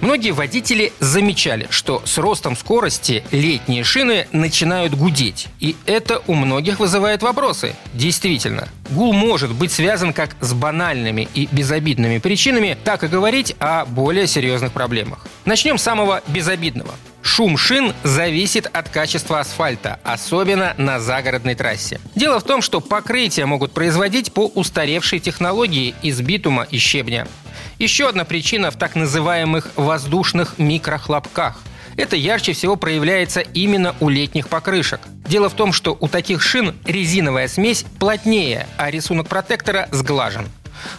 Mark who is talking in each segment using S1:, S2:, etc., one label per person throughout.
S1: Многие водители замечали, что с ростом скорости летние шины начинают гудеть. И это у многих вызывает вопросы. Действительно, гул может быть связан как с банальными и безобидными причинами, так и говорить о более серьезных проблемах. Начнем с самого безобидного. Шум шин зависит от качества асфальта, особенно на загородной трассе. Дело в том, что покрытия могут производить по устаревшей технологии из битума и щебня. Еще одна причина в так называемых воздушных микрохлопках. Это ярче всего проявляется именно у летних покрышек. Дело в том, что у таких шин резиновая смесь плотнее, а рисунок протектора сглажен.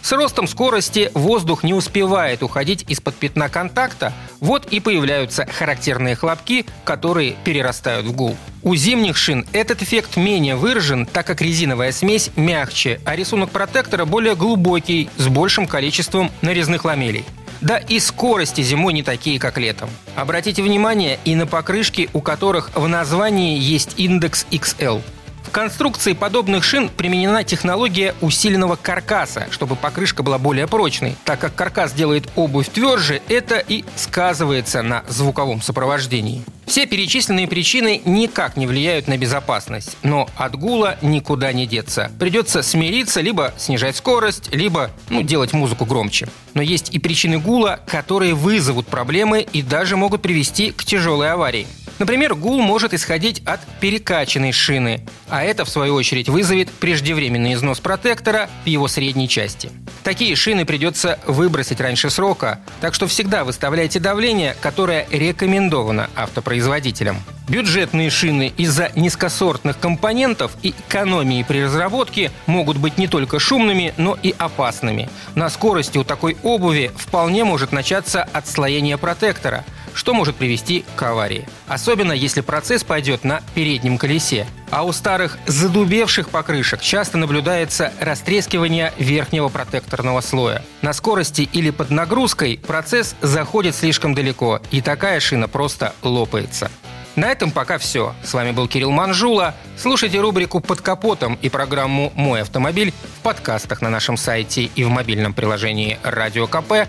S1: С ростом скорости воздух не успевает уходить из-под пятна контакта, вот и появляются характерные хлопки, которые перерастают в гул. У зимних шин этот эффект менее выражен, так как резиновая смесь мягче, а рисунок протектора более глубокий, с большим количеством нарезных ламелей. Да и скорости зимой не такие, как летом. Обратите внимание и на покрышки, у которых в названии есть индекс XL. В конструкции подобных шин применена технология усиленного каркаса, чтобы покрышка была более прочной. Так как каркас делает обувь тверже, это и сказывается на звуковом сопровождении. Все перечисленные причины никак не влияют на безопасность, но от гула никуда не деться. Придется смириться, либо снижать скорость, либо ну, делать музыку громче. Но есть и причины гула, которые вызовут проблемы и даже могут привести к тяжелой аварии. Например, гул может исходить от перекачанной шины, а это, в свою очередь, вызовет преждевременный износ протектора в его средней части. Такие шины придется выбросить раньше срока, так что всегда выставляйте давление, которое рекомендовано автопроизводителям. Бюджетные шины из-за низкосортных компонентов и экономии при разработке могут быть не только шумными, но и опасными. На скорости у такой обуви вполне может начаться отслоение протектора – что может привести к аварии. Особенно если процесс пойдет на переднем колесе. А у старых задубевших покрышек часто наблюдается растрескивание верхнего протекторного слоя. На скорости или под нагрузкой процесс заходит слишком далеко, и такая шина просто лопается. На этом пока все. С вами был Кирилл Манжула. Слушайте рубрику «Под капотом» и программу «Мой автомобиль» в подкастах на нашем сайте и в мобильном приложении «Радио КП»,